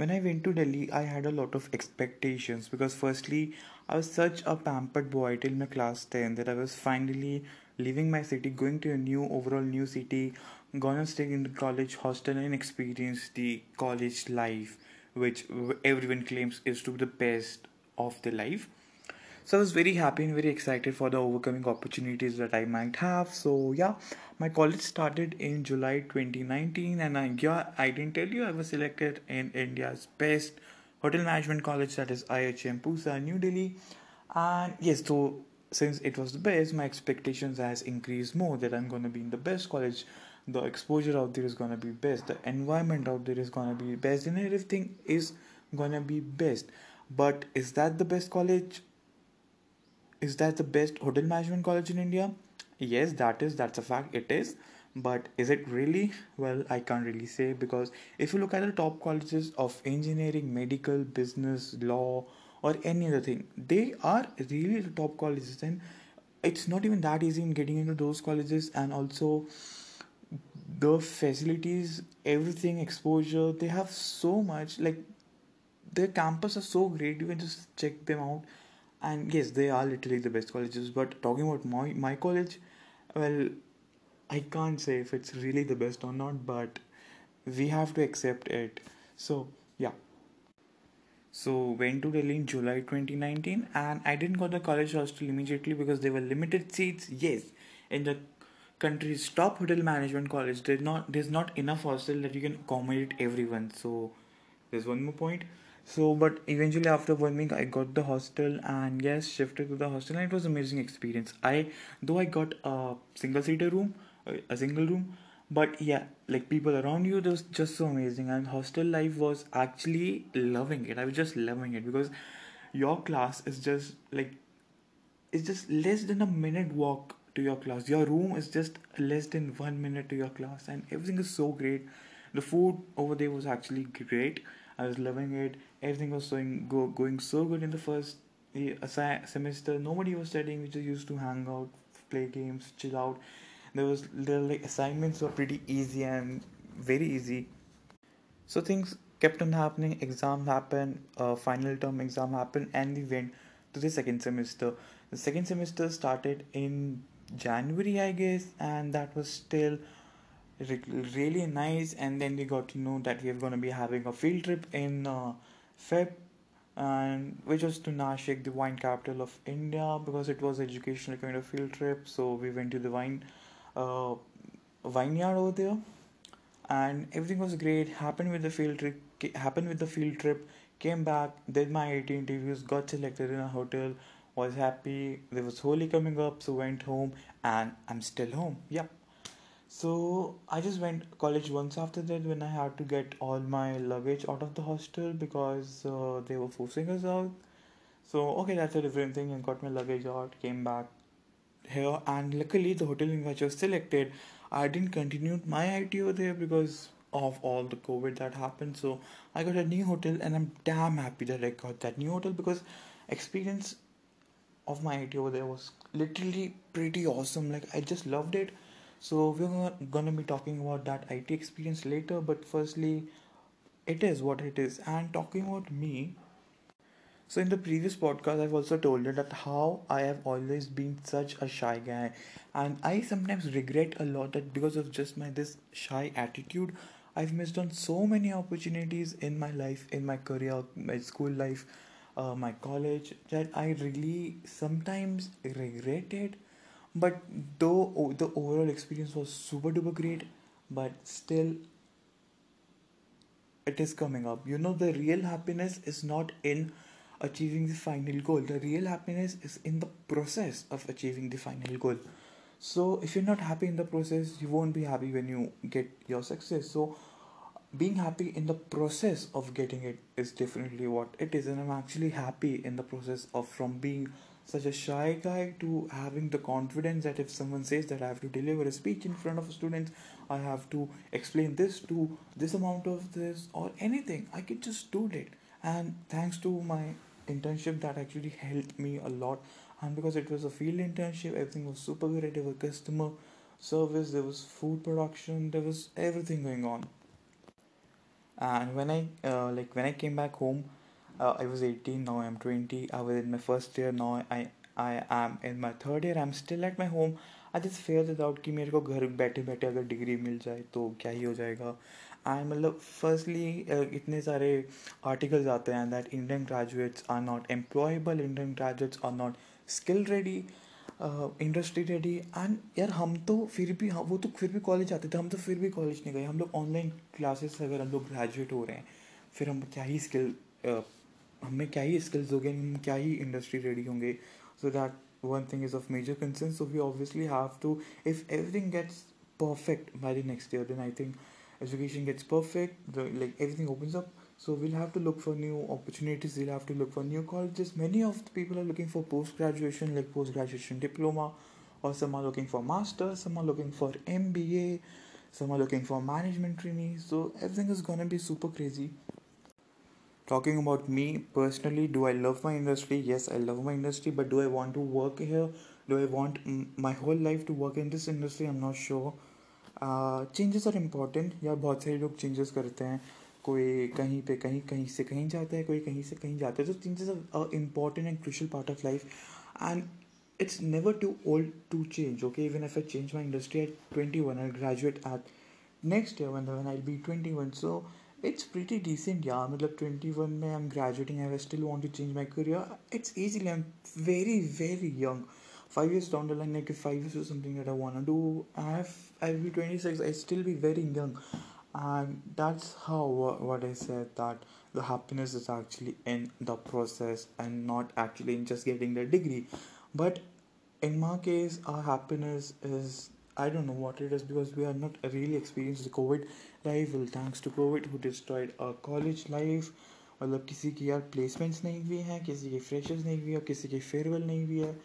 when I went to Delhi, I had a lot of expectations because, firstly, I was such a pampered boy till my class 10 that I was finally leaving my city, going to a new, overall new city, gonna stay in the college hostel and experience the college life, which everyone claims is to be the best of their life. So I was very happy and very excited for the overcoming opportunities that I might have. So yeah, my college started in July 2019, and I, yeah, I didn't tell you I was selected in India's best hotel management college, that is IHM Pusa, New Delhi. And yes, so since it was the best, my expectations has increased more that I'm gonna be in the best college. The exposure out there is gonna be best. The environment out there is gonna be best, and everything is gonna be best. But is that the best college? Is that the best hotel management college in India? Yes, that is, that's a fact, it is. But is it really? Well, I can't really say because if you look at the top colleges of engineering, medical, business, law, or any other thing, they are really the top colleges. And it's not even that easy in getting into those colleges, and also the facilities, everything, exposure, they have so much. Like, their campus are so great, you can just check them out and yes they are literally the best colleges but talking about my my college well i can't say if it's really the best or not but we have to accept it. So yeah. So went to delhi in july 2019 and i didn't go to the college hostel immediately because there were limited seats. Yes in the country's top hotel management college there's not there's not enough hostel that you can accommodate everyone. So there's one more point so but eventually after one week i got the hostel and yes shifted to the hostel and it was amazing experience. I though i got a single seater room a single room but yeah like people around you was just so amazing. And hostel life was actually loving it. I was just loving it because your class is just like it's just less than a minute walk to your class. Your room is just less than one minute to your class and everything is so great. The food over there was actually great I was loving it. Everything was going go, going so good in the first semester. Nobody was studying. We just used to hang out, play games, chill out. There was the assignments were pretty easy and very easy. So things kept on happening. Exam happened. Uh, final term exam happened, and we went to the second semester. The second semester started in January, I guess, and that was still really nice and then we got to know that we are going to be having a field trip in uh, feb and which was to nashik the wine capital of india because it was educational kind of field trip so we went to the wine uh, vineyard over there and everything was great. Happened with the field trip happened with the field trip came back did my 18 interviews got selected in a hotel was happy there was Holi coming up so went home and i'm still home. Yep so I just went college once after that when I had to get all my luggage out of the hostel because uh, they were forcing us out. So okay, that's a different thing. And got my luggage out, came back here, and luckily the hotel in which I was selected, I didn't continue my IT over there because of all the COVID that happened. So I got a new hotel, and I'm damn happy that I got that new hotel because experience of my IT over there was literally pretty awesome. Like I just loved it so we're gonna be talking about that IT experience later, but firstly, it is what it is. And talking about me, so in the previous podcast, I've also told you that how I have always been such a shy guy, and I sometimes regret a lot that because of just my this shy attitude, I've missed on so many opportunities in my life, in my career, my school life, uh, my college that I really sometimes regret it but though the overall experience was super duper great but still it is coming up. You know the real happiness is not in achieving the final goal. The real happiness is in the process of achieving the final goal. So if you're not happy in the process you won't be happy when you get your success. So being happy in the process of getting it is definitely what it is and i'm actually happy in the process of from being such a shy guy to having the confidence that if someone says that I have to deliver a speech in front of students, I have to explain this to this amount of this or anything, I could just do it. And thanks to my internship, that actually helped me a lot. And because it was a field internship, everything was super great. There was customer service, there was food production, there was everything going on and when I uh, like when I came back home uh, I was 18 now I'm 20 I was in my first year now I I am in my third year I'm still at my home I just fair it out कि मेरे को घर बैठे बैठे अगर degree मिल जाए तो क्या ही हो जाएगा एंड मतलब फर्स्टली इतने सारे आर्टिकल्स आते हैं that Indian graduates are not employable Indian graduates are not skill ready Industry ready and यार हम तो फिर भी हम वो तो फिर भी कॉलेज आते थे, हम तो फिर भी कॉलेज नहीं गए। हम लोग ऑनलाइन क्लासेस से अगर हम लोग ग्रेजुएट हो रहे हैं, फिर हम क्या ही स्किल हमें क्या ही स्किल्स होंगे, हम क्या ही इंडस्ट्री रेडी होंगे। So that one thing is of major concern so we obviously have to if everything gets perfect by the next year then I think education gets perfect like everything opens up so we'll have to look for new opportunities we'll have to look for new colleges many of the people are looking for post graduation like post graduation diploma or some are looking for master some are looking for mba some are looking for management training so everything is gonna be super crazy talking about me personally do i love my industry yes i love my industry but do i want to work here do i want my whole life to work in this industry i'm not sure changes are important या बहुत सारे लोग changes करते हैं कोई कहीं पे कहीं कहीं से कहीं जाता है कोई कहीं से कहीं जाता है तो things is a important and crucial part of life and it's never too old to change okay even if I change my industry at twenty one I graduate at next year one one I be twenty one so it's pretty decent यार मतलब twenty one में I am graduating I still want to change my career it's easily I am very very young five years down the line five years something years I something that I wanna do, I have I'll be 26. and that's how what i said that the happiness is actually in the process and not actually in just getting the degree but in my case our happiness is i don't know what it is because we are not really experienced the covid life well thanks to covid who destroyed our college life मतलब किसी की यार placements नहीं हुई हैं किसी की freshers नहीं हुई है किसी की फेयरवेल नहीं हुई है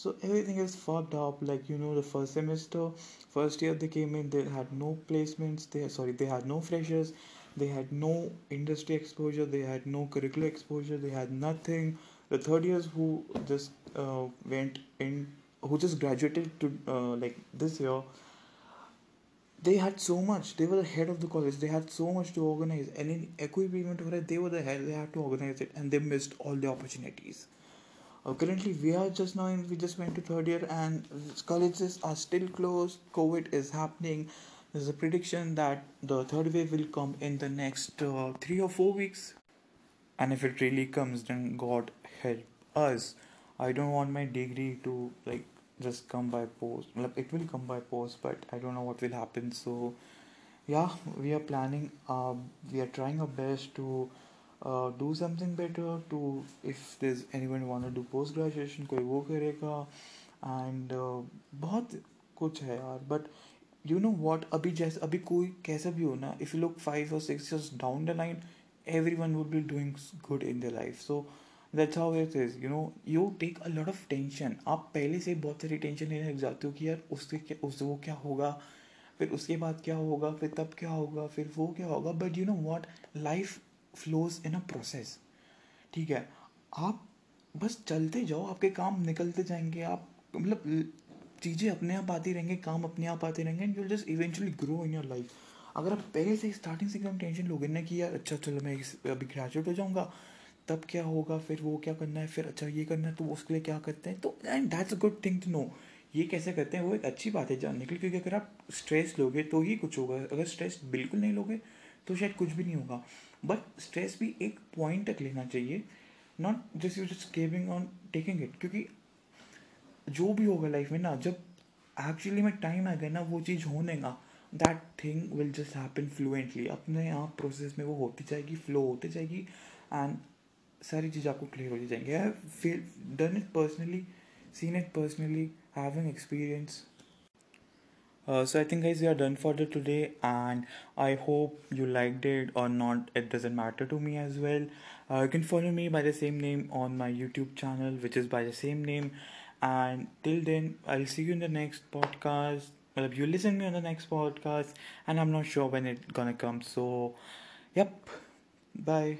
So everything is fucked up like you know the first semester first year they came in they had no placements they sorry they had no freshers they had no industry exposure they had no curricular exposure they had nothing. The third years who just uh, went in who just graduated to uh, like this year they had so much. They were the head of the college. They had so much to organize. And in equi they were the head they had to organize it and they missed all the opportunities uh, currently, we are just now in, we just went to third year and colleges are still closed. COVID is happening. There's a prediction that the third wave will come in the next uh, three or four weeks. And if it really comes, then God help us. I don't want my degree to like just come by post. It will come by post, but I don't know what will happen. So, yeah, we are planning. Uh, we are trying our best to uh, do something better to if there's anyone want to do post graduation कोई वो करेगा and uh, बहुत कुछ है यार but you know what अभी जैसे अभी कोई कैसा भी हो ना if you look five or six years down the line everyone would be doing good in their life so that's how it is you know you take a lot of tension आप पहले से बहुत सारी tension लेने लग जाते हो कि यार उसके क्या उस वो क्या होगा फिर उसके बाद क्या होगा फिर तब क्या होगा फिर वो क्या होगा but you know what life flows in a process ठीक है? आप बस चलते जाओ, आपके काम निकलते जाएँगे, आप मतलब चीज़ें अपने आप आती रहेंगे, काम अपने आप आते रहेंगे and you just eventually grow in your life अगर आप पहले से स्टार्टिंग से एकदम टेंशन लोगे ना कि यार अच्छा चलो मैं अभी ग्रेजुएट हो जाऊँगा, तब क्या होगा, फिर वो क्या करना है, फिर अच्छा ये करना है तो उसके लिए क्या करते हैं? तो and that's a good thing to know ये कैसे करते हैं? वो एक अच्छी बात है जानने के लिए, क्योंकि अगर आप स्ट्रेस लोगे तो ही कुछ होगा, अगर स्ट्रेस बिल्कुल नहीं लोगे तो शायद कुछ भी नहीं होगा। बट स्ट्रेस भी एक पॉइंट तक लेना चाहिए। Not just you just giving on taking it क्योंकि जो भी होगा लाइफ में ना, जब एक्चुअली में टाइम आ गया ना, वो चीज़ होने का that thing will just happen fluently अपने आप प्रोसेस में वो होती जाएगी फ्लो होती जाएगी एंड सारी चीज़ आपको क्लियर होती जाएँगी। Feel done it personally seen it personally having experience Uh, so I think guys we are done for the today and I hope you liked it or not. It doesn't matter to me as well. Uh, you can follow me by the same name on my YouTube channel which is by the same name. And till then I'll see you in the next podcast. Well, you listen me on the next podcast and I'm not sure when it's gonna come. So yep. Bye